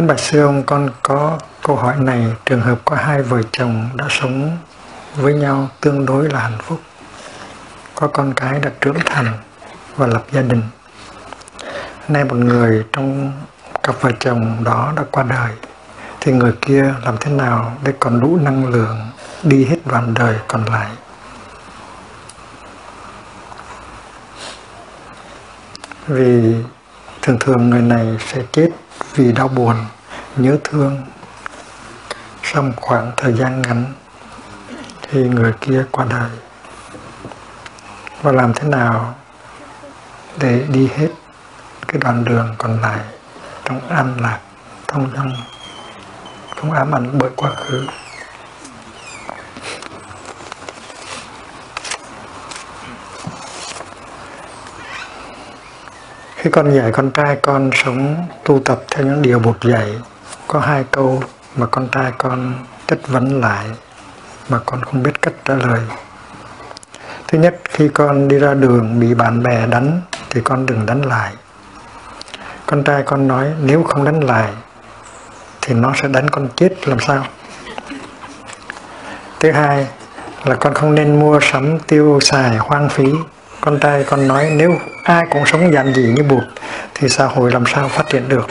Kính bạch sư ông, con có câu hỏi này, trường hợp có hai vợ chồng đã sống với nhau tương đối là hạnh phúc. Có con cái đã trưởng thành và lập gia đình. Nay một người trong cặp vợ chồng đó đã qua đời, thì người kia làm thế nào để còn đủ năng lượng đi hết đoạn đời còn lại? Vì thường thường người này sẽ chết vì đau buồn, nhớ thương. Sau một khoảng thời gian ngắn thì người kia qua đời. Và làm thế nào để đi hết cái đoạn đường còn lại trong an lạc thông dong không ám ảnh bởi quá khứ? Khi con dạy con trai con sống, tu tập theo những điều buộc dạy. Có hai câu mà con trai con chất vấn lại mà con không biết cách trả lời. Thứ nhất, khi con đi ra đường bị bạn bè đánh thì con đừng đánh lại. Con trai con nói, nếu không đánh lại thì nó sẽ đánh con chết, làm sao? Thứ hai là con không nên mua sắm tiêu xài hoang phí con trai con nói nếu ai cũng sống giản dị như bụt thì xã hội làm sao phát triển được?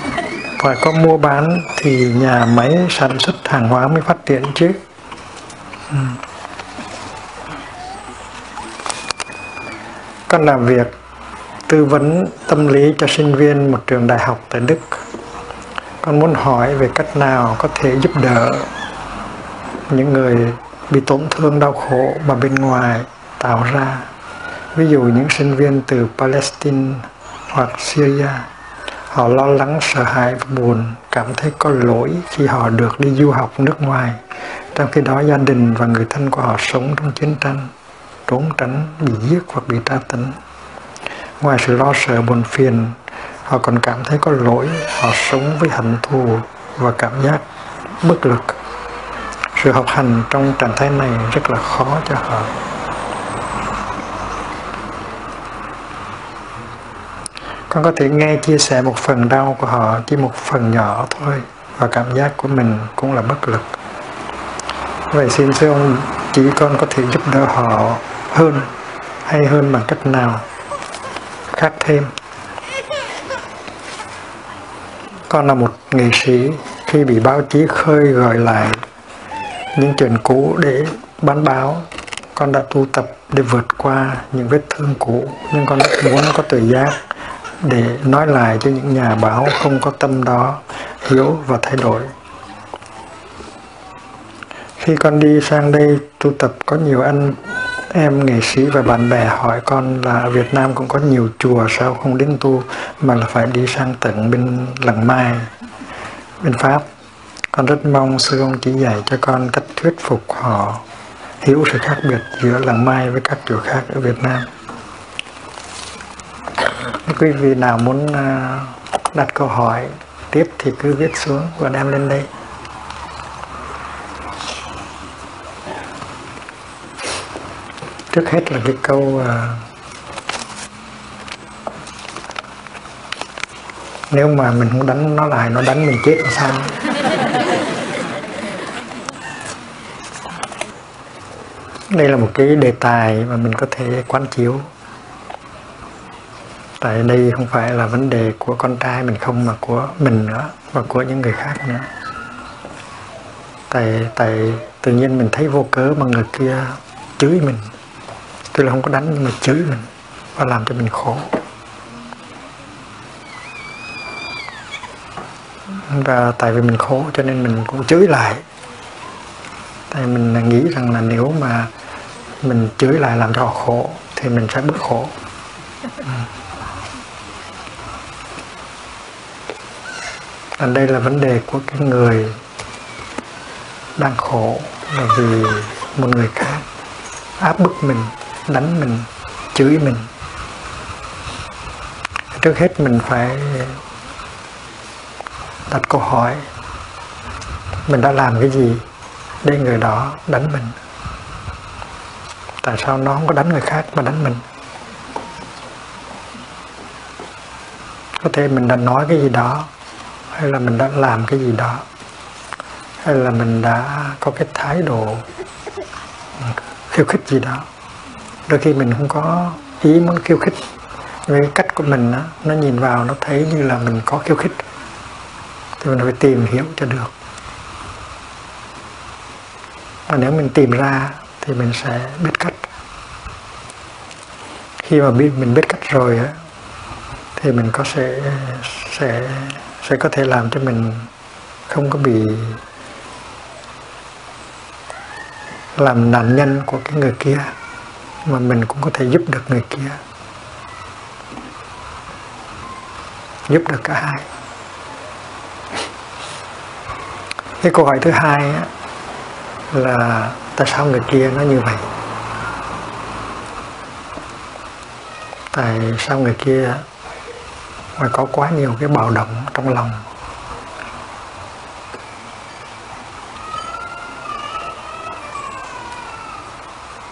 Phải có mua bán thì nhà máy sản xuất hàng hóa mới phát triển chứ. Ừ. con làm việc tư vấn tâm lý cho sinh viên một trường đại học tại Đức. Con muốn hỏi về cách nào có thể giúp đỡ những người bị tổn thương đau khổ mà bên ngoài tạo ra ví dụ những sinh viên từ Palestine hoặc Syria, họ lo lắng, sợ hãi và buồn, cảm thấy có lỗi khi họ được đi du học nước ngoài. Trong khi đó, gia đình và người thân của họ sống trong chiến tranh, trốn tránh, bị giết hoặc bị tra tấn. Ngoài sự lo sợ, buồn phiền, họ còn cảm thấy có lỗi. Họ sống với hận thù và cảm giác bất lực. Sự học hành trong trạng thái này rất là khó cho họ. Con có thể nghe, chia sẻ một phần đau của họ chỉ một phần nhỏ thôi. Và cảm giác của mình cũng là bất lực. Vậy xin sư ông chỉ con có thể giúp đỡ họ hơn hay hơn bằng cách nào? Khác thêm. Con là một nghệ sĩ khi bị báo chí khơi gợi lại những chuyện cũ để bán báo. Con đã tu tập để vượt qua những vết thương cũ, nhưng con rất muốn có tự giác để nói lại cho những nhà báo không có tâm đó hiểu và thay đổi. Khi con đi sang đây tu tập, có nhiều anh em, nghệ sĩ và bạn bè hỏi con là ở Việt Nam cũng có nhiều chùa, sao không đến tu mà là phải đi sang tận bên Làng Mai, bên Pháp. Con rất mong sư ông chỉ dạy cho con cách thuyết phục họ, hiểu sự khác biệt giữa Làng Mai với các chùa khác ở Việt Nam quý vị nào muốn à, đặt câu hỏi tiếp thì cứ viết xuống và đem lên đây. Trước hết là cái câu à, nếu mà mình không đánh nó lại, nó đánh mình chết làm sao? Đây là một cái đề tài mà mình có thể quán chiếu tại đây không phải là vấn đề của con trai mình không, mà của mình nữa, và của những người khác nữa. Tại tại tự nhiên mình thấy vô cớ mà người kia chửi mình. Tôi là không có đánh, nhưng mà chửi mình và làm cho mình khổ. Và tại vì mình khổ cho nên mình cũng chửi lại. Tại mình nghĩ rằng là nếu mà mình chửi lại làm cho họ khổ, thì mình sẽ bớt khổ. Ừ. là đây là vấn đề của cái người đang khổ, là vì một người khác áp bức mình, đánh mình, chửi mình. Trước hết mình phải đặt câu hỏi, mình đã làm cái gì để người đó đánh mình? Tại sao nó không có đánh người khác mà đánh mình? Có thể mình đã nói cái gì đó hay là mình đã làm cái gì đó? Hay là mình đã có cái thái độ khiêu khích gì đó? Đôi khi mình không có ý muốn khiêu khích. Nhưng cái cách của mình đó, nó nhìn vào nó thấy như là mình có khiêu khích. Thì mình phải tìm hiểu cho được. Và nếu mình tìm ra thì mình sẽ biết cách. Khi mà biết mình biết cách rồi á thì mình có sẽ sẽ sẽ có thể làm cho mình không có bị làm nạn nhân của cái người kia, mà mình cũng có thể giúp được người kia, giúp được cả hai. Cái câu hỏi thứ hai là tại sao người kia nó như vậy? Tại sao người kia mà có quá nhiều cái bạo động trong lòng.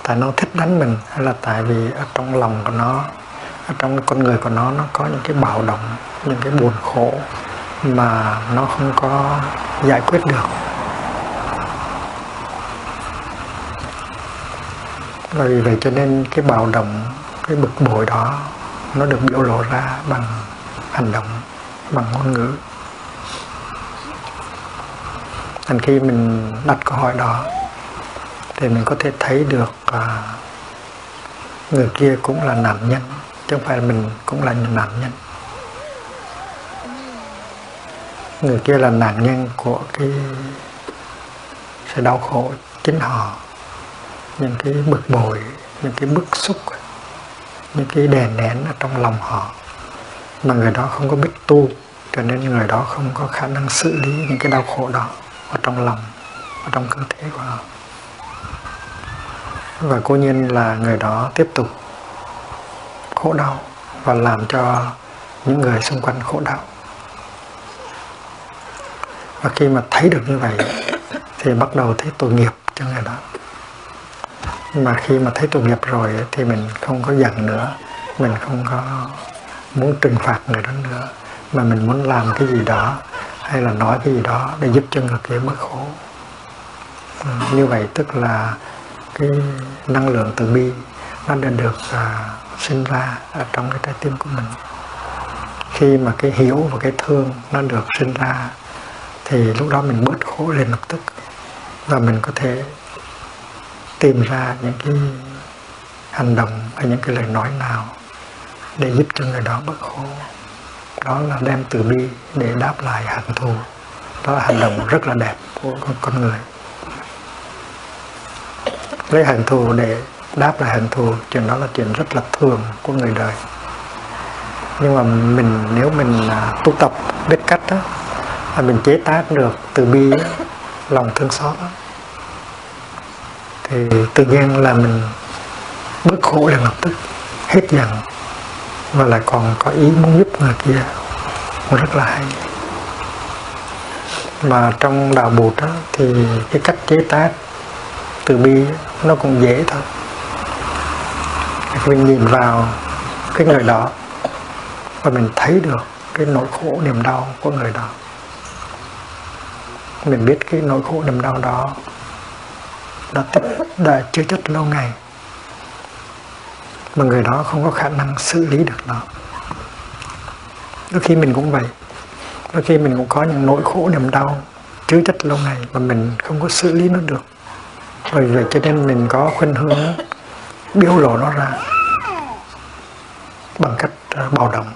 Tại nó thích đánh mình hay là tại vì ở trong lòng của nó, ở trong con người của nó nó có những cái bạo động, những cái buồn khổ mà nó không có giải quyết được. Và vì vậy cho nên cái bạo động, cái bực bội đó nó được biểu lộ ra bằng hành động bằng ngôn ngữ. Thành khi mình đặt câu hỏi đó thì mình có thể thấy được à, người kia cũng là nạn nhân chứ không phải là mình cũng là nạn nhân. Người kia là nạn nhân của cái sự đau khổ chính họ những cái bực bội những cái bức xúc những cái đè nén ở trong lòng họ mà người đó không có biết tu, cho nên người đó không có khả năng xử lý những cái đau khổ đó ở trong lòng, ở trong cơ thể của họ. Và cố nhiên là người đó tiếp tục khổ đau và làm cho những người xung quanh khổ đau. Và khi mà thấy được như vậy thì bắt đầu thấy tội nghiệp cho người đó. Mà khi mà thấy tội nghiệp rồi thì mình không có giận nữa, mình không có muốn trừng phạt người đó nữa mà mình muốn làm cái gì đó hay là nói cái gì đó để giúp cho người kia bớt khổ. Ừ, như vậy tức là cái năng lượng từ bi nó đã được à, sinh ra ở trong cái trái tim của mình. Khi mà cái hiểu và cái thương nó được sinh ra thì lúc đó mình bớt khổ lên lập tức và mình có thể tìm ra những cái hành động hay những cái lời nói nào để giúp cho người đó bất khổ. Đó là đem từ bi để đáp lại hận thù. Đó là hành động rất là đẹp của con, người. Lấy hận thù để đáp lại hận thù chuyện đó là chuyện rất là thường của người đời. Nhưng mà mình nếu mình à, tu tập biết cách đó là mình chế tác được từ bi đó, lòng thương xót đó, thì tự nhiên là mình bớt khổ liền lập tức hết giận và lại còn có ý muốn giúp người kia. Rất là hay. Mà trong đạo bụt đó, thì cái cách chế tác từ bi nó cũng dễ thôi. Mình nhìn vào cái người đó và mình thấy được cái nỗi khổ niềm đau của người đó. Mình biết cái nỗi khổ niềm đau đó đã tích đã chưa chất lâu ngày mà người đó không có khả năng xử lý được nó. Đôi khi mình cũng vậy. Đôi khi mình cũng có những nỗi khổ, niềm đau, chứa chất lâu ngày mà mình không có xử lý nó được. Bởi vậy cho nên mình có khuynh hướng biểu lộ nó ra bằng cách à, bạo động.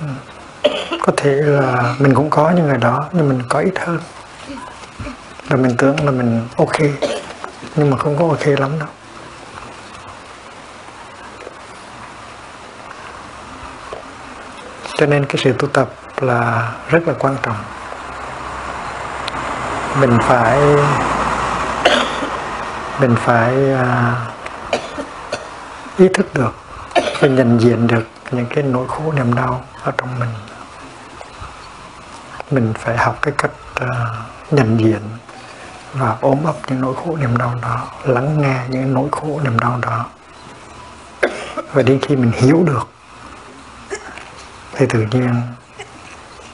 Ừ. Có thể là mình cũng có những người đó, nhưng mình có ít hơn. Và mình tưởng là mình ok, nhưng mà không có ok lắm đâu. Cho nên cái sự tu tập là rất là quan trọng. Mình phải mình phải à, ý thức được và nhận diện được những cái nỗi khổ niềm đau ở trong mình. Mình phải học cái cách à, nhận diện và ôm ấp những nỗi khổ niềm đau đó lắng nghe những nỗi khổ niềm đau đó. Và đến khi mình hiểu được thì tự nhiên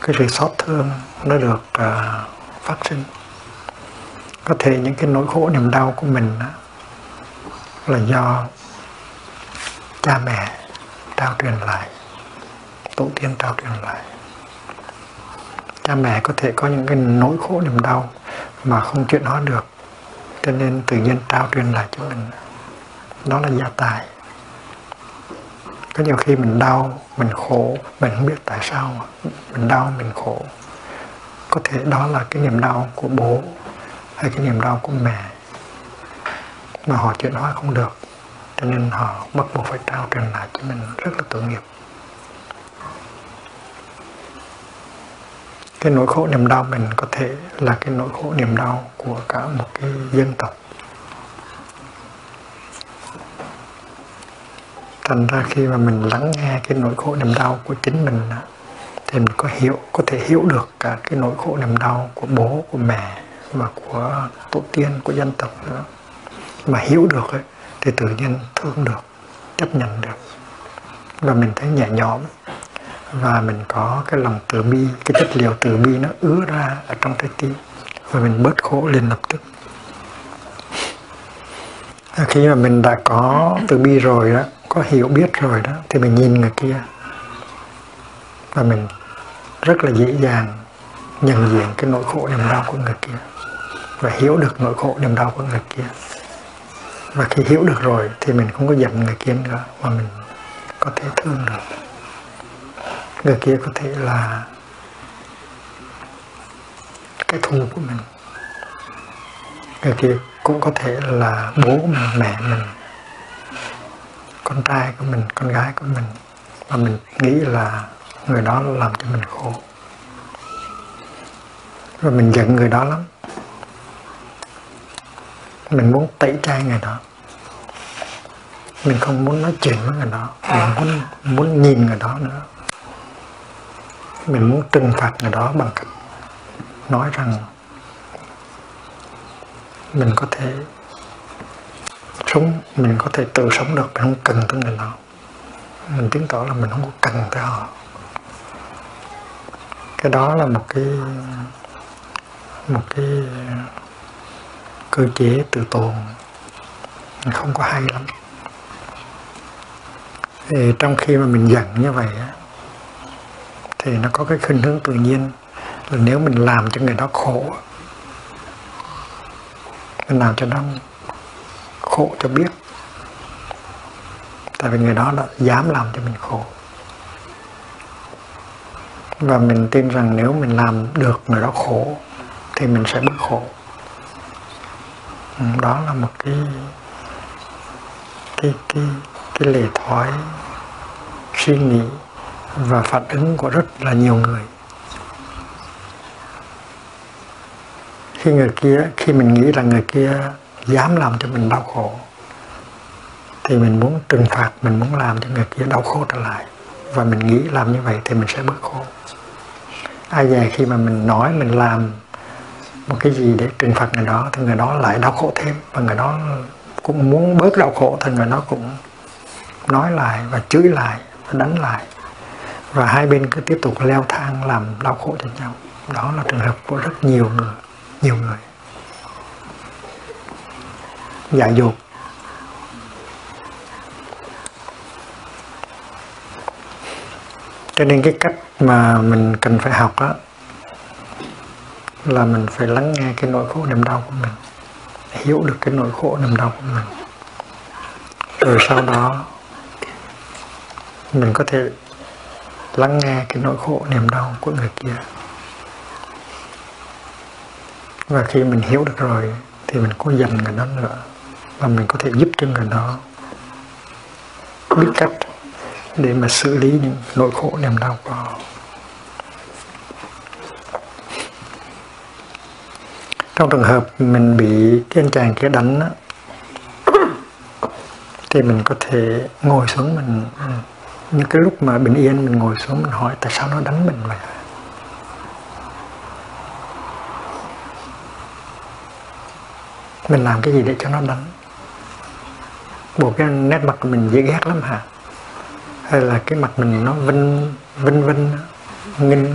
cái sự xót thương nó được uh, phát sinh. Có thể những cái nỗi khổ niềm đau của mình đó, là do cha mẹ trao truyền lại tổ tiên trao truyền lại. Cha mẹ có thể có những cái nỗi khổ niềm đau mà không chuyển hóa được cho nên tự nhiên trao truyền lại cho mình. Đó là gia tài. Có nhiều khi mình đau mình khổ, mình không biết tại sao mình đau, mình khổ. Có thể đó là cái niềm đau của bố hay cái niềm đau của mẹ. Mà họ chuyển hóa không được, cho nên họ bắt buộc phải trao truyền lại cho mình rất là tội nghiệp. Cái nỗi khổ niềm đau mình có thể là cái nỗi khổ niềm đau của cả một cái dân tộc. Thành ra khi mà mình lắng nghe cái nỗi khổ niềm đau của chính mình thì mình có hiểu có thể hiểu được cả cái nỗi khổ niềm đau của bố của mẹ và của tổ tiên của dân tộc nữa. Mà hiểu được ấy, thì tự nhiên thương được chấp nhận được. Và mình thấy nhẹ nhõm. Và mình có cái lòng từ bi cái chất liệu từ bi nó ứa ra ở trong trái tim. Và mình bớt khổ liền lập tức. Khi mà mình đã có từ bi rồi đó có hiểu biết rồi đó, thì mình nhìn người kia. Và mình rất là dễ dàng nhận diện cái nỗi khổ niềm đau của người kia và hiểu được nỗi khổ niềm đau của người kia. Và khi hiểu được rồi thì mình không có giận người kia nữa, mà mình có thể thương được. Người kia có thể là cái thù của mình. Người kia cũng có thể là bố mình mẹ mình con trai của mình con gái của mình. Mà mình nghĩ là người đó làm cho mình khổ. Rồi mình giận người đó lắm. Mình muốn tẩy chay người đó. Mình không muốn nói chuyện với người đó. Mình muốn muốn nhìn người đó nữa. Mình muốn trừng phạt người đó bằng cách nói rằng mình có thể sống mình có thể tự sống được, mình không cần tới người nào. Mình chứng tỏ là mình không có cần tới họ. Cái đó là một cái một cái cơ chế tự tồn. Không có hay lắm. Thì trong khi mà mình giận như vậy á, thì nó có cái khuynh hướng tự nhiên là nếu mình làm cho người đó khổ, mình làm cho nó khổ cho biết. Tại vì người đó đã dám làm cho mình khổ. Và mình tin rằng nếu mình làm được người đó khổ, thì mình sẽ bớt khổ. Ừ, đó là một cái cái cái cái lề thói suy nghĩ và phản ứng của rất là nhiều người. Khi người kia, khi mình nghĩ là người kia dám làm cho mình đau khổ. Thì mình muốn trừng phạt, mình muốn làm cho người kia đau khổ trở lại. Và mình nghĩ làm như vậy thì mình sẽ bớt khổ. Ai về khi mà mình nói mình làm một cái gì để trừng phạt người đó, thì người đó lại đau khổ thêm. Và người đó cũng muốn bớt đau khổ, thì người đó cũng nói lại và chửi lại và đánh lại. Và hai bên cứ tiếp tục leo thang làm đau khổ cho nhau. Đó là trường hợp của rất nhiều người nhiều người dạy dục cho nên cái cách mà mình cần phải học đó là mình phải lắng nghe cái nỗi khổ niềm đau của mình hiểu được cái nỗi khổ niềm đau của mình. Rồi sau đó, mình có thể lắng nghe cái nỗi khổ niềm đau của người kia. Và khi mình hiểu được rồi, thì mình có dành người đó nữa và mình có thể giúp cho người đó biết cách để mà xử lý những nỗi khổ niềm đau của họ. Trong trường hợp mình bị cái anh chàng kia đánh thì mình có thể ngồi xuống mình, những cái lúc mà bình yên mình ngồi xuống mình hỏi tại sao nó đánh mình vậy? Mình làm cái gì để cho nó đánh? Bộ cái nét mặt của mình dễ ghét lắm hả? Hay là cái mặt mình nó vinh vinh vinh nghinh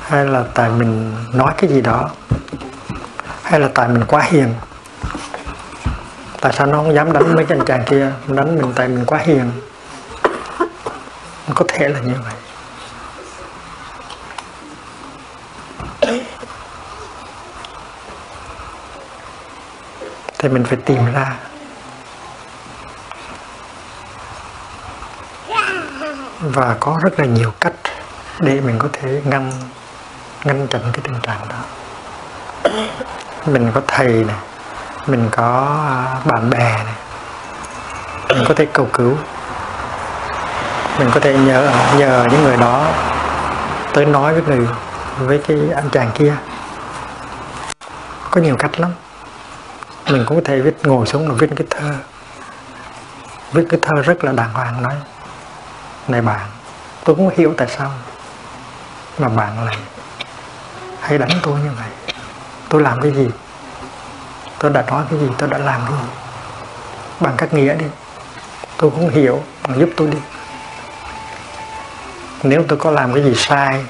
hay là tại mình nói cái gì đó? Hay là tại mình quá hiền? Tại sao nó không dám đánh mấy cái anh chàng kia? Đánh mình tại mình quá hiền. Có thể là như vậy. Thì mình phải tìm ra. Và có rất là nhiều cách để mình có thể ngăn ngăn chặn cái tình trạng đó. Mình có thầy này mình có à, bạn bè này mình có thể cầu cứu. Mình có thể nhờ nhờ những người đó tới nói với người, với cái anh chàng kia. Có nhiều cách lắm. Mình cũng có thể viết, ngồi xuống và viết cái thơ. Viết cái thơ rất là đàng hoàng nói này bạn. Tôi cũng hiểu tại sao mà bạn lại hay đánh tôi như vậy. Tôi làm cái gì? Tôi đã nói cái gì? Tôi đã làm cái gì? Bằng cách nghĩa đi. Tôi cũng hiểu bạn giúp tôi đi. Nếu tôi có làm cái gì sai,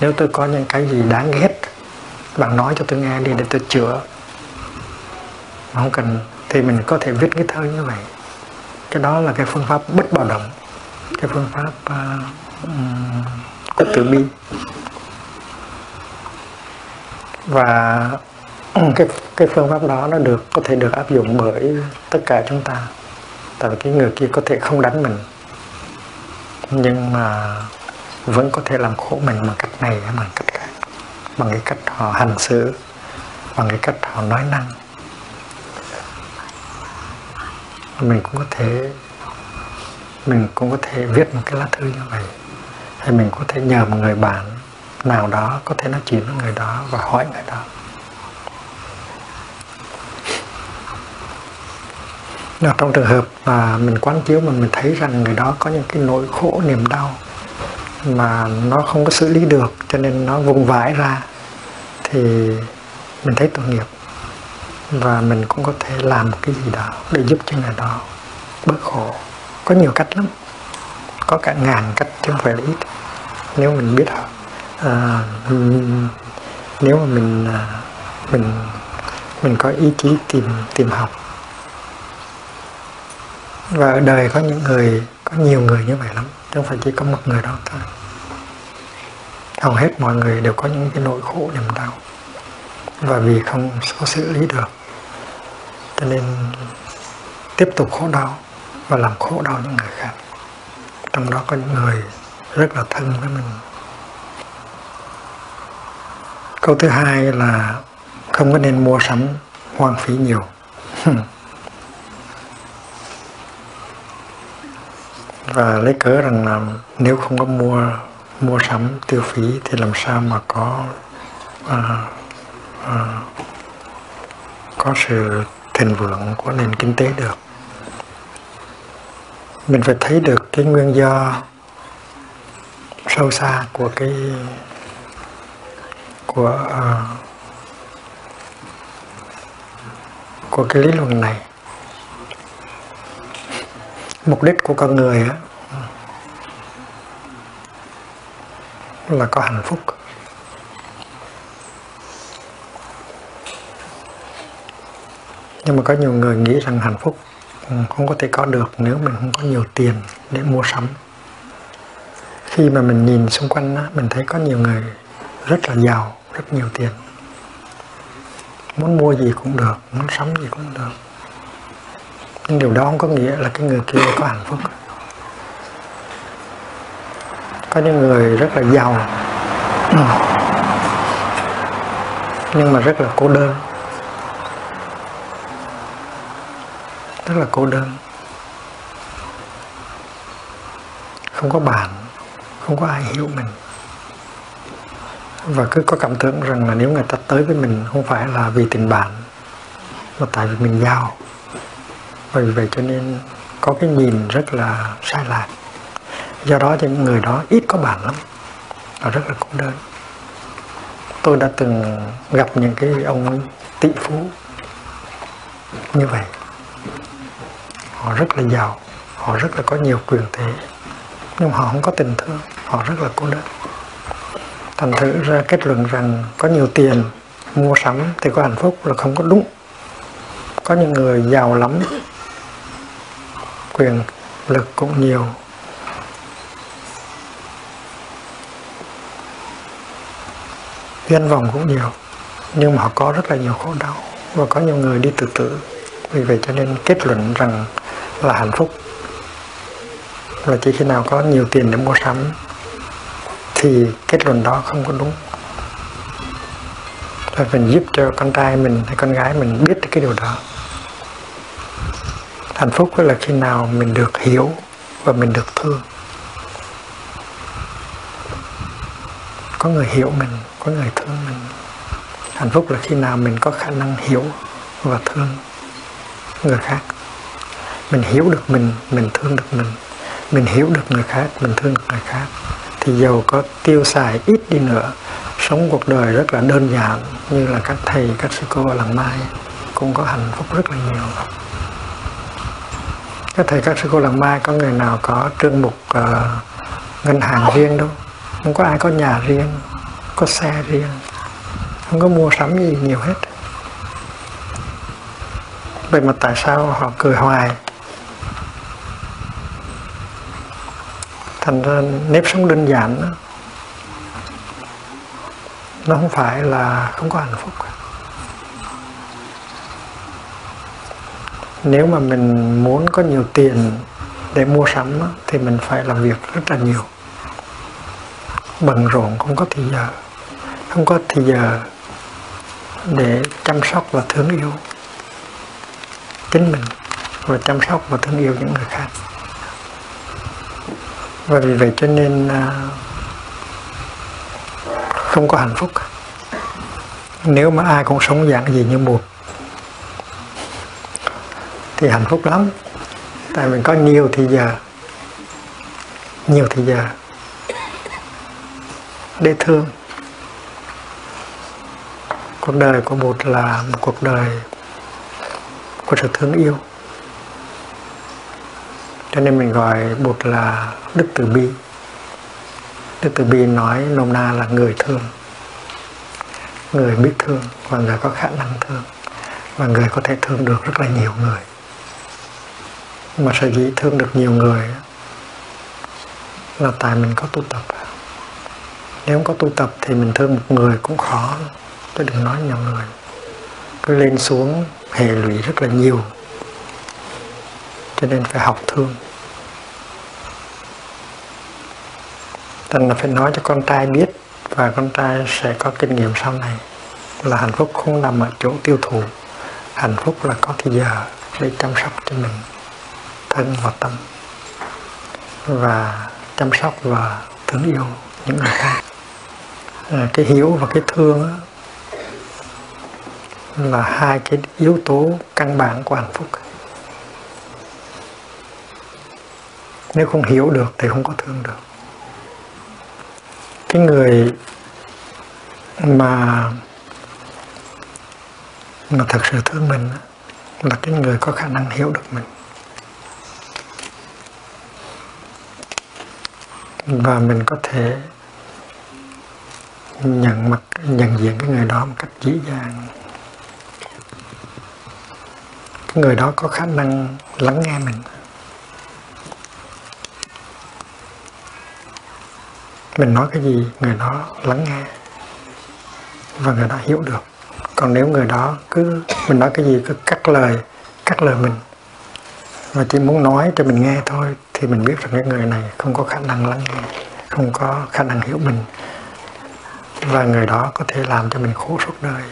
nếu tôi có những cái gì đáng ghét, bạn nói cho tôi nghe đi để tôi chữa. Không cần thì mình có thể viết cái thơ như vậy. Cái đó là cái phương pháp bất bạo động cái phương pháp uh, um, từ bi và cái cái phương pháp đó nó được có thể được áp dụng bởi tất cả chúng ta. Tại vì cái người kia có thể không đánh mình nhưng mà vẫn có thể làm khổ mình bằng cách này hay bằng cách khác bằng cái cách họ hành xử bằng cái cách họ nói năng. Mình cũng có thể mình cũng có thể viết một cái lá thư như vậy. Hay mình có thể nhờ một người bạn nào đó có thể nói chuyện với người đó và hỏi người đó. Nào, trong trường hợp mà mình quán chiếu mà mình thấy rằng người đó có những cái nỗi khổ niềm đau mà nó không có xử lý được cho nên nó vùng vãi ra thì mình thấy tội nghiệp. Và mình cũng có thể làm một cái gì đó để giúp cho người đó bớt khổ có nhiều cách lắm. Có cả ngàn cách chứ không phải là ít. Nếu mình biết à, nếu mà mình à, mình mình có ý chí tìm tìm học. Và ở đời có những người có nhiều người như vậy lắm chứ không phải chỉ có một người đó thôi. Hầu hết mọi người đều có những cái nỗi khổ niềm đau. Và vì không có xử lý được cho nên tiếp tục khổ đau và làm khổ đau những người khác. Trong đó có những người rất là thân với mình. Câu thứ hai là không có nên mua sắm hoang phí nhiều. Và lấy cớ rằng là nếu không có mua mua sắm tiêu phí thì làm sao mà có à, à, có sự thịnh vượng của nền kinh tế được? Mình phải thấy được cái nguyên do sâu xa của cái của uh, của cái lý luận này. Mục đích của con người á là có hạnh phúc. Nhưng mà có nhiều người nghĩ rằng hạnh phúc Ừ, không có thể có được nếu mình không có nhiều tiền để mua sắm. Khi mà mình nhìn xung quanh mình thấy có nhiều người rất là giàu, rất nhiều tiền. Muốn mua gì cũng được, muốn sắm gì cũng được. Nhưng điều đó không có nghĩa là cái người kia có hạnh phúc. Có những người rất là giàu ừ, nhưng mà rất là cô đơn. Rất là cô đơn. Không có bạn, không có ai hiểu mình. Và cứ có cảm tưởng rằng là nếu người ta tới với mình không phải là vì tình bạn, mà tại vì mình giao. Và vì vậy cho nên có cái nhìn rất là sai lạc. Do đó những người đó ít có bạn lắm và rất là cô đơn. Tôi đã từng gặp những cái ông tỷ phú như vậy họ rất là giàu, họ rất là có nhiều quyền thế, nhưng họ không có tình thương, họ rất là cô đơn. Thành thử ra kết luận rằng có nhiều tiền mua sắm thì có hạnh phúc là không có đúng. Có những người giàu lắm, quyền lực cũng nhiều. Danh vọng cũng nhiều, nhưng mà họ có rất là nhiều khổ đau và có nhiều người đi tự tử. Vì vậy cho nên kết luận rằng là hạnh phúc. Là chỉ khi nào có nhiều tiền để mua sắm, thì kết luận đó không có đúng. Là mình giúp cho con trai mình hay con gái mình biết cái điều đó. Hạnh phúc là khi nào mình được hiểu và mình được thương. Có người hiểu mình, có người thương mình. Hạnh phúc là khi nào mình có khả năng hiểu và thương người khác mình hiểu được mình mình thương được mình. Mình hiểu được người khác mình thương được người khác. Thì giàu có tiêu xài ít đi nữa. Sống cuộc đời rất là đơn giản như là các thầy các sư cô ở làng mai cũng có hạnh phúc rất là nhiều. Các thầy các sư cô làng mai có người nào có trương mục uh, ngân hàng riêng đâu? Không có ai có nhà riêng có xe riêng. Không có mua sắm gì nhiều hết. Vậy mà tại sao họ cười hoài? Thành ra nếp sống đơn giản đó, nó không phải là không có hạnh phúc. Nếu mà mình muốn có nhiều tiền để mua sắm đó, thì mình phải làm việc rất là nhiều. Bận rộn không có thời giờ không có thời giờ để chăm sóc và thương yêu chính mình và chăm sóc và thương yêu những người khác và vì vậy cho nên à, không có hạnh phúc nếu mà ai cũng sống dạng gì như một, thì hạnh phúc lắm. Tại mình có nhiều thì giờ nhiều thì giờ để thương. Cuộc đời của một là một cuộc đời của sự thương yêu cho nên mình gọi bụt là đức từ bi. Đức từ bi nói nôm na là người thương, người biết thương và người có khả năng thương và người có thể thương được rất là nhiều người. Mà sở dĩ thương được nhiều người là tại mình có tu tập. Nếu không có tu tập thì mình thương một người cũng khó, chứ đừng nói nhiều người. Cứ lên xuống hệ lụy rất là nhiều, cho nên phải học thương. Nên là phải nói cho con trai biết và con trai sẽ có kinh nghiệm sau này. Là hạnh phúc không nằm ở chỗ tiêu thụ hạnh phúc là có thời giờ để chăm sóc cho mình thân và tâm và chăm sóc và thương yêu những người khác. À, cái hiểu và cái thương đó, là hai cái yếu tố căn bản của hạnh phúc. Nếu không hiểu được thì không có thương được cái người mà mà thật sự thương mình là cái người có khả năng hiểu được mình. Và mình có thể nhận mặt, nhận diện cái người đó một cách dễ dàng. Cái người đó có khả năng lắng nghe mình. Mình nói cái gì, người đó lắng nghe và người đó hiểu được. Còn nếu người đó cứ, mình nói cái gì cứ cắt lời cắt lời mình và chỉ muốn nói cho mình nghe thôi thì mình biết rằng cái người này không có khả năng lắng nghe, không có khả năng hiểu mình và người đó có thể làm cho mình khổ suốt đời.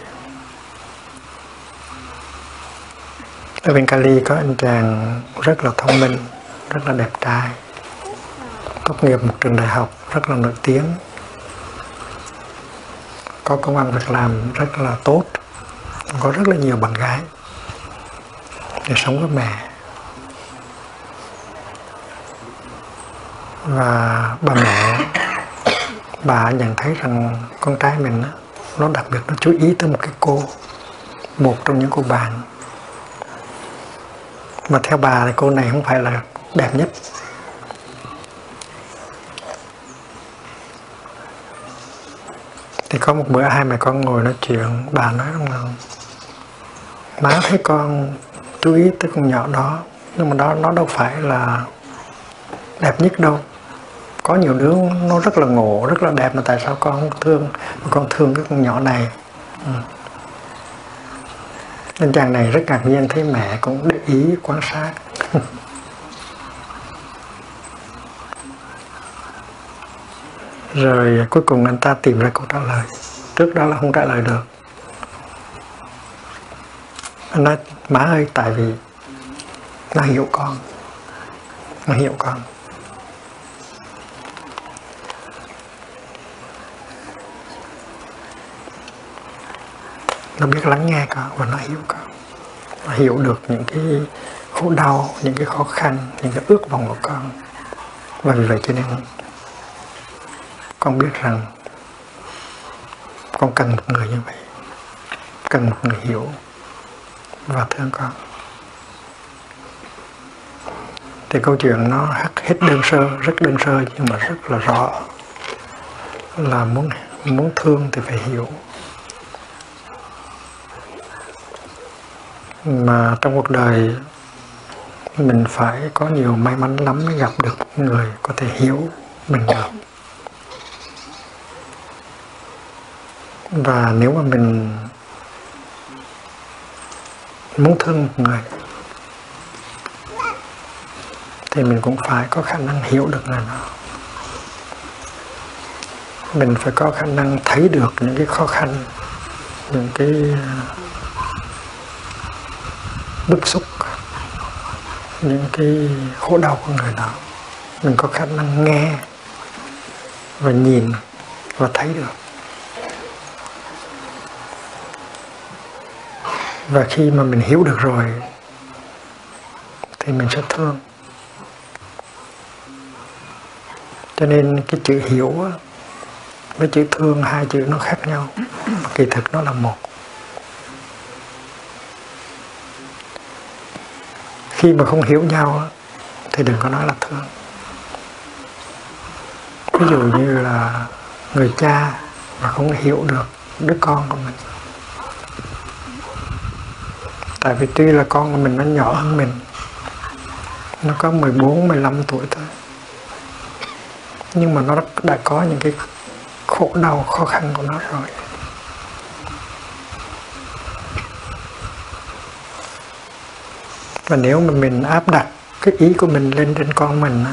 Ở bên Cali có anh chàng rất là thông minh, rất là đẹp trai, tốt nghiệp một trường đại học rất là nổi tiếng. Có công ăn việc làm rất là tốt, có rất là nhiều bạn gái để sống với mẹ. Và bà mẹ, bà nhận thấy rằng con trai mình nó đặc biệt, nó chú ý tới một cái cô, một trong những cô bạn. Mà theo bà thì cô này không phải là đẹp nhất. Thì có một bữa hai mẹ con ngồi nói chuyện, bà nói rằng là má thấy con chú ý tới con nhỏ đó, nhưng mà đó, nó đâu phải là đẹp nhất đâu. Có nhiều đứa nó rất là ngộ, rất là đẹp mà tại sao con không thương, mà con thương cái con nhỏ này? Ừ. nên chàng này rất ngạc nhiên thấy mẹ cũng để ý quan sát. rồi cuối cùng anh ta tìm ra câu trả lời. Trước đó là không trả lời được. Anh nói, má ơi, tại vì nó hiểu con. Nó hiểu con. Nó biết lắng nghe con và nó hiểu con. Nó hiểu được những cái khổ đau, những cái khó khăn, những cái ước vọng của con. Và vì vậy cho nên con biết rằng con cần một người như vậy, cần một người hiểu và thương con. Thì câu chuyện nó hết đơn sơ, rất đơn sơ nhưng mà rất là rõ. Là muốn muốn thương thì phải hiểu. Mà trong cuộc đời, mình phải có nhiều may mắn lắm mới gặp được người có thể hiểu mình được. Và nếu mà mình muốn thương một người, thì mình cũng phải có khả năng hiểu được người đó mình phải có khả năng thấy được những cái khó khăn, những cái ờ, bức xúc, những cái khổ đau của người đó. Mình có khả năng nghe và nhìn và thấy được. Và khi mà mình hiểu được rồi, thì mình sẽ thương. Cho nên cái chữ hiểu với chữ thương, hai chữ nó khác nhau. Kỳ thực nó là một. Khi mà không hiểu nhau thì đừng có nói là thương. Ví dụ như là người cha mà không hiểu được đứa con của mình tại vì tuy là con của mình nó nhỏ hơn mình nó có 14, 15 tuổi thôi. Nhưng mà nó đã có những cái khổ đau khó khăn của nó rồi. Và nếu mà mình áp đặt cái ý của mình lên trên con mình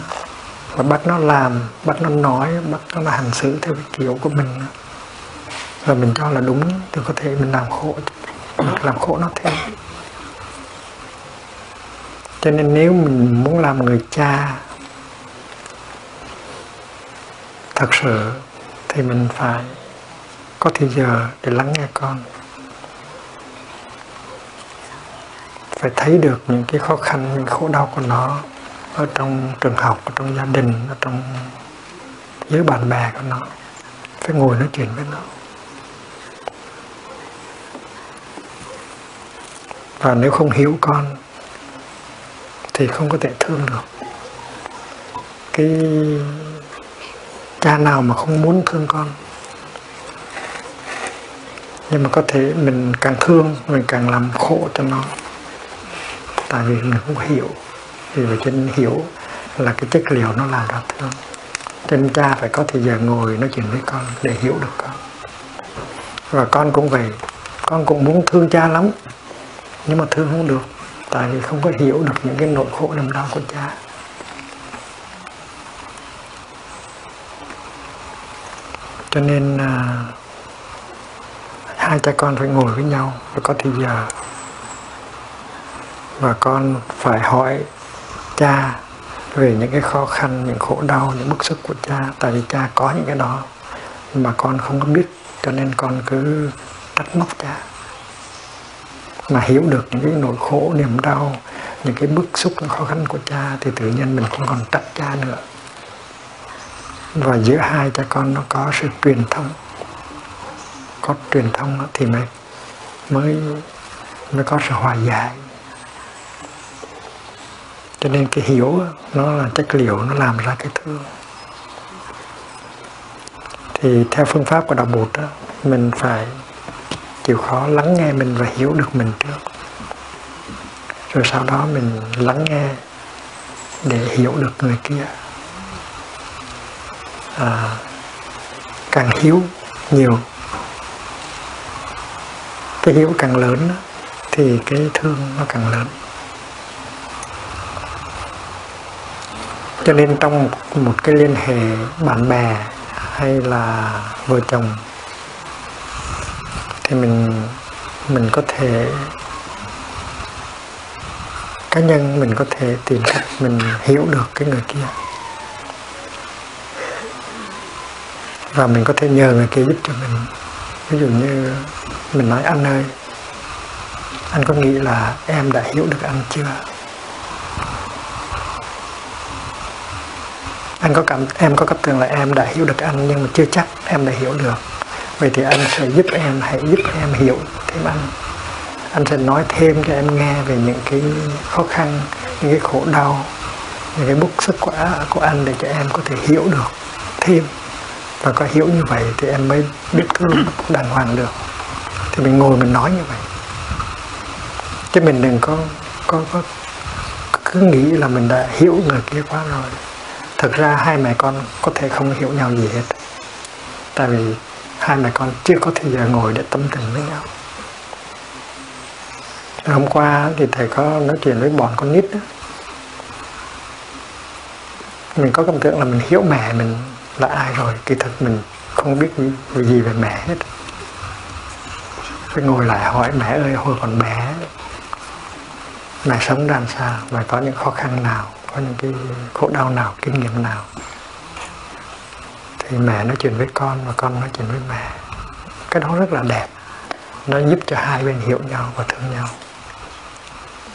và bắt nó làm bắt nó nói bắt nó hành xử theo cái kiểu của mình và mình cho là đúng thì có thể mình làm khổ mình làm khổ nó thêm cho nên nếu mình muốn làm người cha, thật sự thì mình phải có thời giờ để lắng nghe con. Phải thấy được những cái khó khăn, những khổ đau của nó ở trong trường học, ở trong gia đình, ở trong với bạn bè của nó. Phải ngồi nói chuyện với nó. Và nếu không hiểu con thì không có thể thương được. Cái cha nào mà không muốn thương con? Nhưng mà có thể mình càng thương, mình càng làm khổ cho nó. Tại vì mình không hiểu. Vì vậy trên nên hiểu là cái chất liệu nó làm ra thương. Cho nên cha phải có thời giờ ngồi nói chuyện với con để hiểu được con. Và con cũng vậy. Con cũng muốn thương cha lắm. Nhưng mà thương không được tại vì không có hiểu được những cái nỗi khổ niềm đau của cha. Cho nên à, hai cha con phải ngồi với nhau và có thì giờ. Và con phải hỏi cha về những cái khó khăn những khổ đau những bức xúc của cha. Tại vì cha có những cái đó mà con không có biết cho nên con cứ trách móc cha mà hiểu được những cái nỗi khổ niềm đau những cái bức xúc những khó khăn của cha thì tự nhiên mình không còn trách cha nữa. Và giữa hai cha con nó có sự truyền thông. Có truyền thông thì mới mới mới có sự hòa giải. Cho nên cái hiểu nó là chất liệu nó làm ra cái thương thì theo phương pháp của đạo bụt đó, mình phải chịu khó lắng nghe mình và hiểu được mình trước. Rồi sau đó mình lắng nghe để hiểu được người kia. À, càng hiếu nhiều cái hiếu càng lớn thì cái thương nó càng lớn. Cho nên trong một cái liên hệ bạn bè hay là vợ chồng thì mình mình có thể, cá nhân mình có thể tìm cách mình hiểu được cái người kia. Và mình có thể nhờ người kia giúp cho mình. Ví dụ như mình nói, anh ơi, anh có nghĩ là em đã hiểu được anh chưa? Anh có cảm, em có cảm tưởng là em đã hiểu được anh nhưng mà chưa chắc em đã hiểu được vậy thì anh sẽ giúp em hãy giúp em hiểu thêm anh. Anh sẽ nói thêm cho em nghe về những cái khó khăn những cái khổ đau những cái bức sức của, của anh để cho em có thể hiểu được thêm. Và có hiểu như vậy thì em mới biết thương đàng hoàng được. Thì mình ngồi mình nói như vậy. Chứ mình đừng có có, có cứ nghĩ là mình đã hiểu người kia quá rồi. Thực ra hai mẹ con có thể không hiểu nhau gì hết. Tại vì hai mẹ con chưa có thời giờ ngồi để tâm tình với nhau. Hôm qua thì thầy có nói chuyện với bọn con nít đó. mình có cảm tưởng là mình hiểu mẹ mình là ai rồi, kỳ thật mình không biết gì về mẹ hết. Phải ngồi lại hỏi mẹ ơi, hồi còn bé, mẹ sống ra sao? Và có những khó khăn nào? Có những cái khổ đau nào, kinh nghiệm nào? Thì mẹ nói chuyện với con và con nói chuyện với mẹ. Cái đó rất là đẹp. Nó giúp cho hai bên hiểu nhau và thương nhau.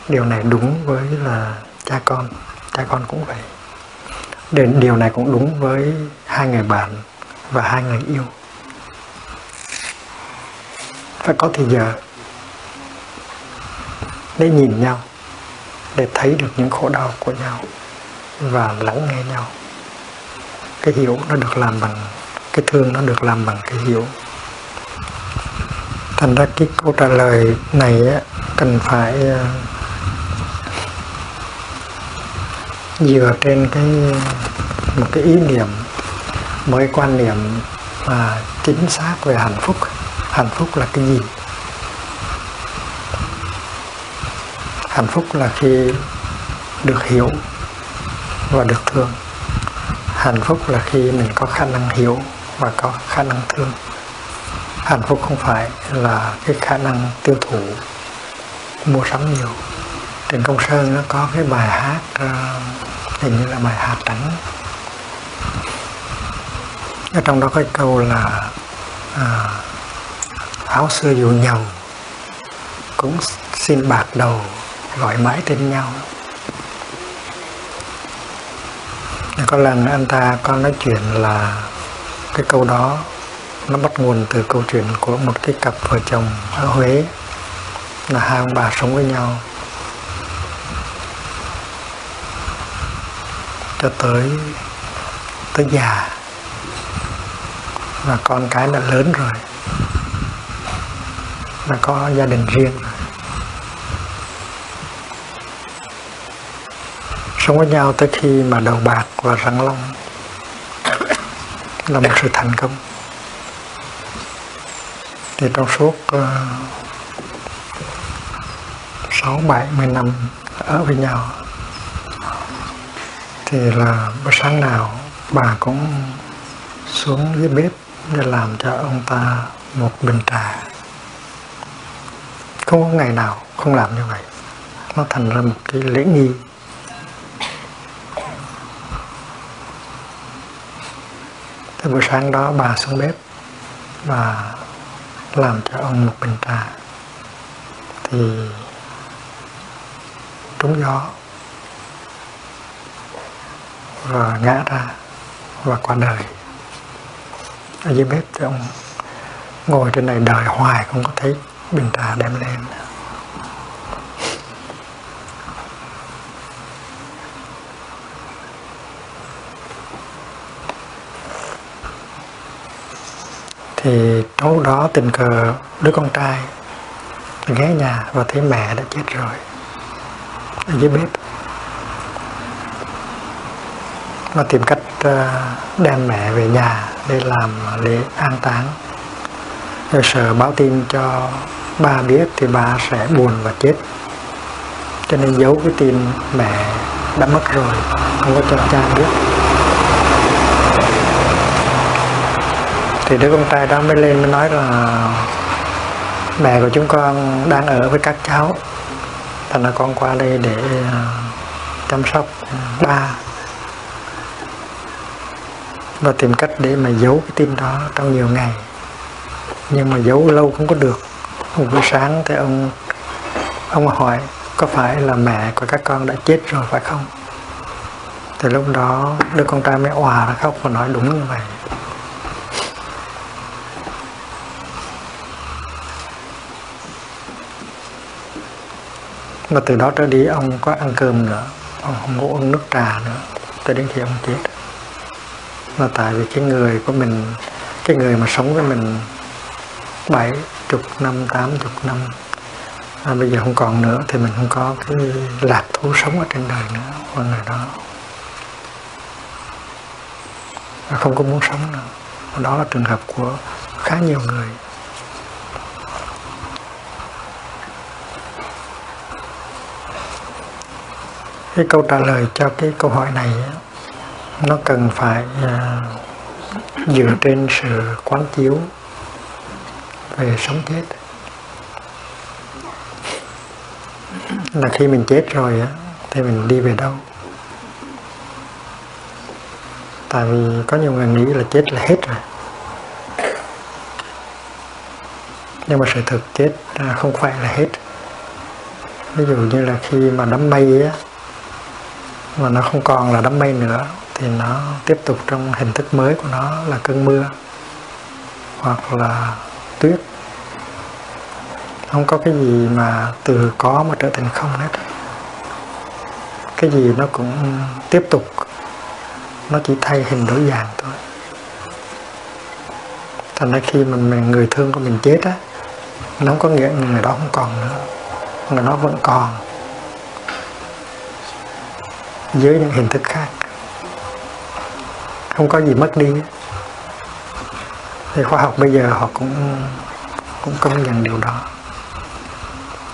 Điều này đúng với là cha con. Cha con cũng vậy. Điều này cũng đúng với hai người bạn và hai người yêu. Phải có thời giờ để nhìn nhau để thấy được những khổ đau của nhau và lắng nghe nhau cái hiểu nó được làm bằng cái thương nó được làm bằng cái hiểu thành ra cái câu trả lời này á, cần phải ờ, dựa trên cái một cái ý niệm một cái quan niệm mà chính xác về hạnh phúc. Hạnh phúc là cái gì? Hạnh phúc là khi được hiểu và được thương hạnh phúc là khi mình có khả năng hiểu và có khả năng thương. Hạnh phúc không phải là cái khả năng tiêu thụ mua sắm nhiều. Trịnh công sơn nó có cái bài hát uh, hình như là bài hát trắng ở trong đó có câu là à, áo xưa dù nhầu cũng xin bạc đầu gọi mãi tên nhau. Có lần anh ta có nói chuyện là cái câu đó, nó bắt nguồn từ câu chuyện của một cái cặp vợ chồng ở Huế. Là hai ông bà sống với nhau. Cho tới tới già. Và con cái đã lớn rồi. Và có gia đình riêng. rồi sống với nhau tới khi mà đầu bạc và răng long. Là một sự thành công. Thì trong suốt ờ, sáu, bảy mươi năm ở với nhau, thì là buổi sáng nào bà cũng xuống dưới bếp để làm cho ông ta một bình trà. Không có ngày nào không làm như vậy. Nó thành ra một cái lễ nghi. Thì buổi sáng đó bà xuống bếp và làm cho ông một bình trà. Thì trúng gió và ngã ra và qua đời. Ở dưới bếp thì ông ngồi trên này đời hoài không có thấy bình trà đem lên. Thì trong đó tình cờ đứa con trai ghé nhà và thấy mẹ đã chết rồi, ở dưới bếp. Và tìm cách ờ, đem mẹ về nhà để làm lễ an táng. Rồi sợ báo tin cho ba biết thì ba sẽ buồn và chết. Cho nên giấu cái tin mẹ đã mất rồi, không có cho cha biết. Thì đứa con trai đó mới lên mới nói là mẹ của chúng con đang ở với các cháu. Thành là con qua đây để à, chăm sóc ba. Và tìm cách để mà giấu cái tin đó trong nhiều ngày. Nhưng mà giấu lâu không có được. Một buổi sáng thì ông ông hỏi, có phải là mẹ của các con đã chết rồi phải không? Thì lúc đó đứa con trai mới òa ra khóc và nói đúng như vậy. Mà từ đó trở đi ông có ăn cơm nữa. Ông không có uống nước trà nữa. Cho đến khi ông chết. Là tại vì cái người của mình cái người mà sống với mình bảy chục năm tám chục năm à, bây giờ không còn nữa thì mình không có cái lạc thú sống ở trên đời nữa con người đó. Và không có muốn sống nữa. Đó là trường hợp của khá nhiều người. Cái câu trả lời cho cái câu hỏi này nó cần phải à, dựa trên sự quán chiếu về sống chết. Là khi mình chết rồi á, thì mình đi về đâu? Tại vì có nhiều người nghĩ là chết là hết rồi. Nhưng mà sự thực chết à, không phải là hết. Ví dụ như là khi mà đám mây á mà nó không còn là đám mây nữa, thì nó tiếp tục trong hình thức mới của nó là cơn mưa hoặc là tuyết. Không có cái gì mà từ có mà trở thành không hết. Cái gì nó cũng tiếp tục, nó chỉ thay hình đổi dạng thôi. Thành ra khi mà mình, người thương của mình chết á, nó không có nghĩa người đó không còn nữa người đó vẫn còn dưới những hình thức khác. Không có gì mất đi. Thì khoa học bây giờ họ cũng cũng công nhận điều đó.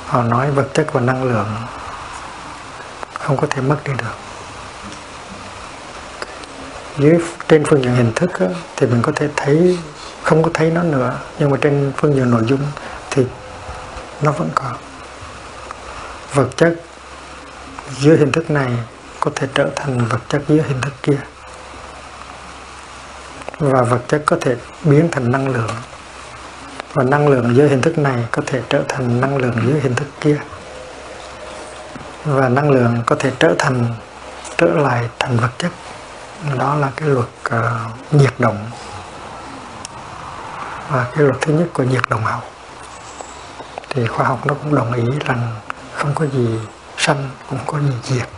Họ nói vật chất và năng lượng không có thể mất đi được. Dưới trên phương diện hình thức thì mình có thể thấy, không có thấy nó nữa, nhưng mà trên phương diện nội dung thì nó vẫn còn vật chất dưới hình thức này có thể trở thành vật chất dưới hình thức kia. Và vật chất có thể biến thành năng lượng. Và năng lượng dưới hình thức này có thể trở thành năng lượng dưới hình thức kia. Và năng lượng có thể trở thành trở lại thành vật chất. Đó là cái luật uh, nhiệt động. Và cái luật thứ nhất của nhiệt động học. Thì khoa học nó cũng đồng ý rằng không có gì sanh cũng có gì diệt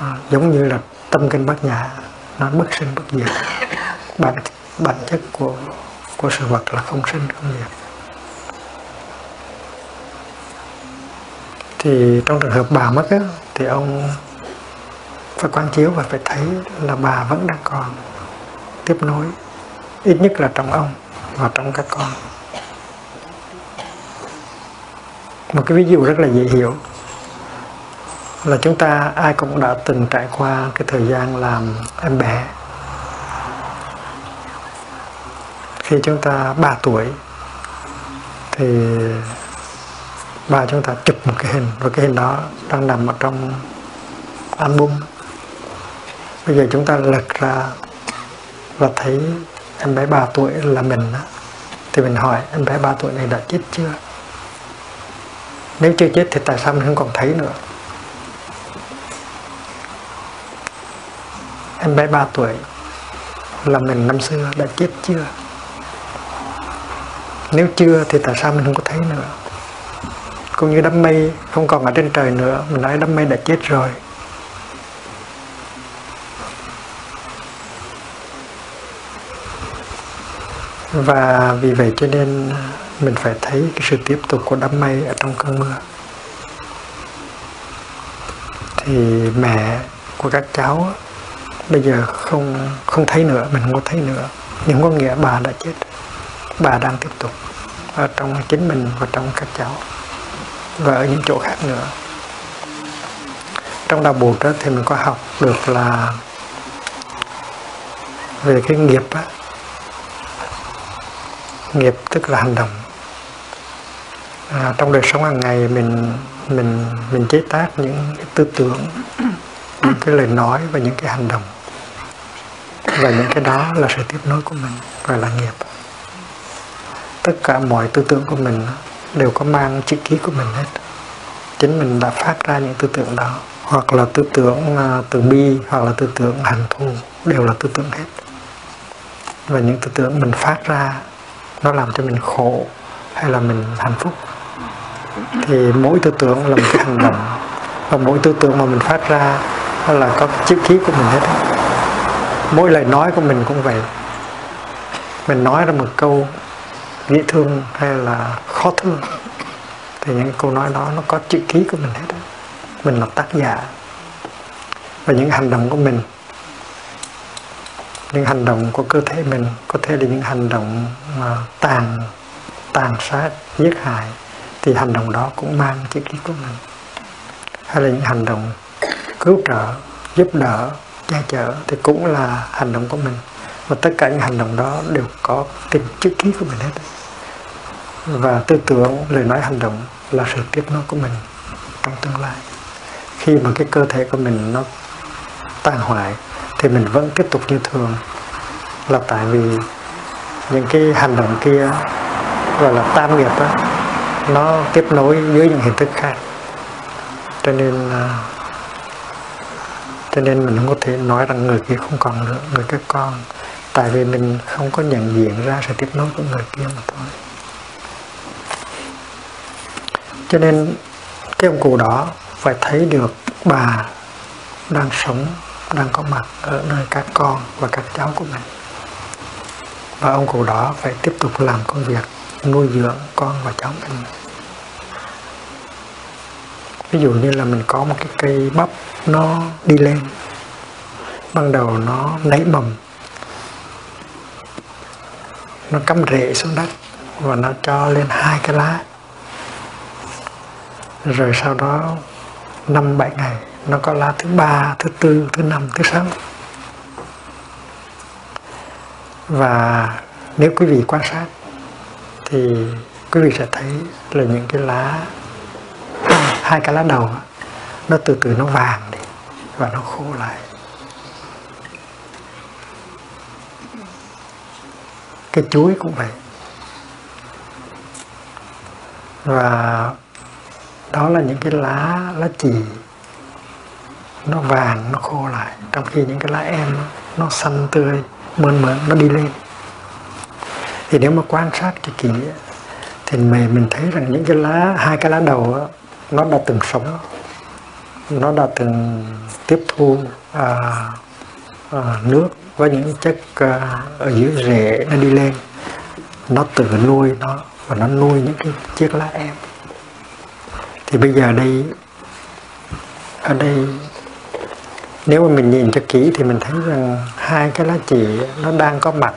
à, giống như là tâm kinh bát nhã nó bất sinh bất diệt. Bản bản chất của của sự vật là không sinh không diệt. Thì trong trường hợp bà mất á, thì ông phải quan chiếu và phải thấy là bà vẫn đang còn tiếp nối ít nhất là trong ông và trong các con. Một cái ví dụ rất là dễ hiểu là chúng ta ai cũng đã từng trải qua cái thời gian làm em bé. Khi chúng ta 3 tuổi, thì ba chúng ta chụp một cái hình và cái hình đó đang nằm ở trong album. Bây giờ chúng ta lật ra và thấy em bé 3 tuổi là mình đó. thì mình hỏi, em bé 3 tuổi này đã chết chưa? Nếu chưa chết thì tại sao mình không còn thấy nữa? Em bé 3 tuổi, là mình năm xưa đã chết chưa? Nếu chưa thì tại sao mình không có thấy nữa? Cũng như đám mây không còn ở trên trời nữa, mình nói đám mây đã chết rồi. Và vì vậy cho nên mình phải thấy cái sự tiếp tục của đám mây ở trong cơn mưa. Thì mẹ của các cháu bây giờ không không thấy nữa mình không thấy nữa. Nhưng có nghĩa bà đã chết. Bà đang tiếp tục ở trong chính mình và trong các cháu và ở những chỗ khác nữa. Trong đạo buộc đó thì mình có học được là về cái nghiệp á. Nghiệp tức là hành động. À, trong đời sống hàng ngày mình mình mình chế tác những cái tư tưởng những cái lời nói và những cái hành động và những cái đó là sự tiếp nối của mình gọi là nghiệp. Tất cả mọi tư tưởng của mình đều có mang chữ ký của mình hết. Chính mình đã phát ra những tư tưởng đó, hoặc là tư tưởng à, từ bi, hoặc là tư tưởng hành thù, đều là tư tưởng hết. Và những tư tưởng mình phát ra, nó làm cho mình khổ hay là mình hạnh phúc. Thì mỗi tư tưởng là một cái hành động. Và mỗi tư tưởng mà mình phát ra là có chữ ký của mình hết mỗi lời nói của mình cũng vậy. Mình nói ra một câu dễ thương hay là khó thương, thì những câu nói đó nó có chữ ký của mình hết mình là tác giả. Và những hành động của mình, những hành động của cơ thể mình có thể là những hành động mà tàn tàn sát giết hại, thì hành động đó cũng mang chữ ký của mình. Hay là những hành động cứu trợ, giúp đỡ che chở thì cũng là hành động của mình. Và tất cả những hành động đó đều có tính chữ ký của mình hết. Và tư tưởng, lời nói, hành động là sự tiếp nối của mình trong tương lai. Khi mà cái cơ thể của mình nó tan hoại, thì mình vẫn tiếp tục như thường. Là tại vì những cái hành động kia, gọi là tam nghiệp đó, nó tiếp nối dưới những hình thức khác. Cho nên à, cho nên mình không có thể nói rằng người kia không còn nữa, người các con. Tại vì mình không có nhận diện ra sự tiếp nối của người kia mà thôi. Cho nên cái ông cụ đó phải thấy được bà đang sống, đang có mặt ở nơi các con và các cháu của mình. Và ông cụ đó phải tiếp tục làm công việc nuôi dưỡng con và cháu mình ví dụ như là mình có một cái cây bắp, nó đi lên. Ban đầu nó nảy mầm. Nó cắm rễ xuống đất và nó cho lên hai cái lá. Rồi sau đó năm bảy ngày, nó có lá thứ ba, thứ tư, thứ năm, thứ sáu. Và nếu quý vị quan sát thì quý vị sẽ thấy là những cái lá hai, cái lá đầu nó từ từ nó vàng đi và nó khô lại. Cái chuối cũng vậy. Và đó là những cái lá lá chì. Nó vàng nó khô lại. Trong khi những cái lá em nó xanh tươi mơn mởn nó đi lên. Thì nếu mà quan sát cho kỹ thì mình mình thấy rằng những cái lá hai cái lá đầu nó đã từng sống nó đã từng tiếp thu à, à, nước với những chất à, ở dưới rễ nó đi lên. Nó tự nuôi nó và nó nuôi những cái chiếc lá em. Thì bây giờ đây ở đây nếu mà mình nhìn cho kỹ thì mình thấy rằng hai cái lá chỉ nó đang có mặt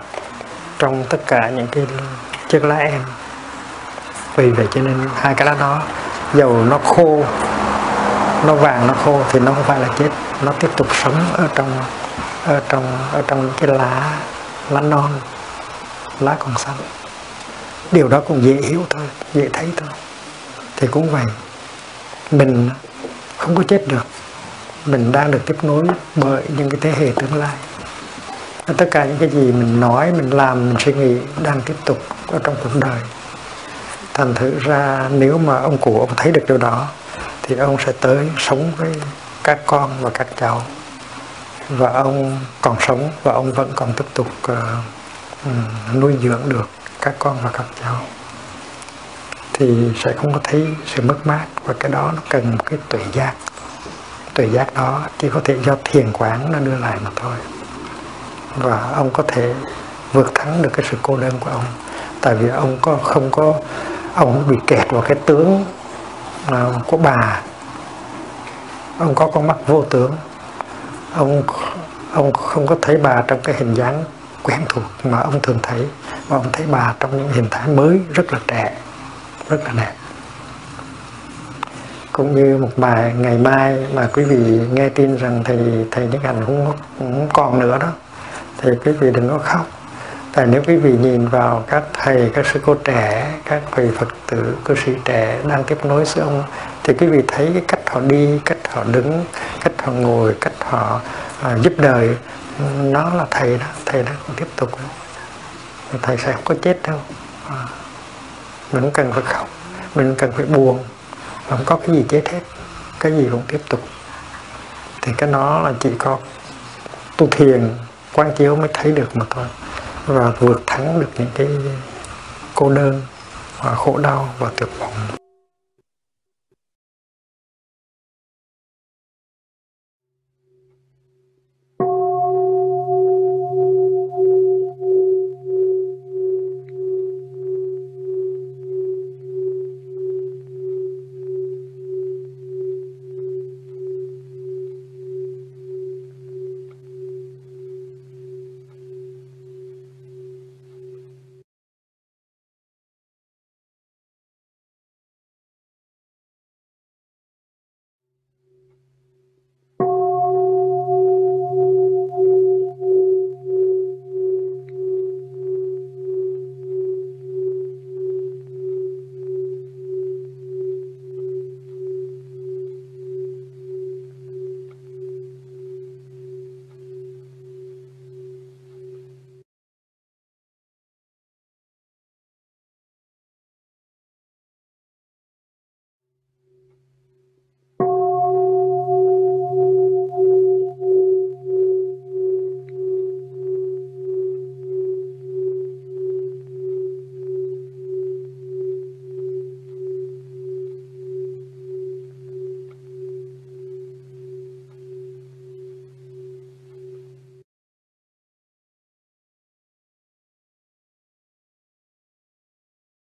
trong tất cả những cái chiếc lá em. Vì vậy cho nên hai cái lá đó dầu nó khô, nó vàng, nó khô thì nó không phải là chết. Nó tiếp tục sống ở trong ở trong ở trong cái lá lá non, lá còn xanh. Điều đó cũng dễ hiểu thôi, dễ thấy thôi. Thì cũng vậy, mình không có chết được. Mình đang được tiếp nối bởi những cái thế hệ tương lai. Tất cả những cái gì mình nói, mình làm, mình suy nghĩ đang tiếp tục ở trong cuộc đời thành thử ra nếu mà ông cụ ông thấy được điều đó thì ông sẽ tới sống với các con và các cháu. Và ông còn sống và ông vẫn còn tiếp tục uh, nuôi dưỡng được các con và các cháu. Thì sẽ không có thấy sự mất mát và cái đó nó cần một cái tuệ giác. Tuệ giác đó chỉ có thể do thiền quán nó đưa lại mà thôi. Và ông có thể vượt thắng được cái sự cô đơn của ông. Tại vì ông có không có ông bị kẹt vào cái tướng của bà. Ông có con mắt vô tướng. Ông ông không có thấy bà trong cái hình dáng quen thuộc mà ông thường thấy. Mà ông thấy bà trong những hình thái mới rất là trẻ rất là đẹp. Cũng như một bài ngày mai mà quý vị nghe tin rằng thầy thầy Đức Hạnh không, không còn nữa đó. Thì quý vị đừng có khóc tại nếu quý vị nhìn vào các thầy các sư cô trẻ các vị phật tử cư sĩ trẻ đang tiếp nối với ông thì quý vị thấy cái cách họ đi cách họ đứng cách họ ngồi cách họ à, giúp đời nó là thầy đó thầy đó còn tiếp tục. Thầy sẽ không có chết đâu. À, mình không cần phải khóc mình không cần phải buồn không có cái gì chết hết cái gì cũng tiếp tục. Thì cái đó là chỉ có tu thiền quan chiếu mới thấy được mà thôi và vượt thắng được những cái cô đơn và khổ đau và tuyệt vọng.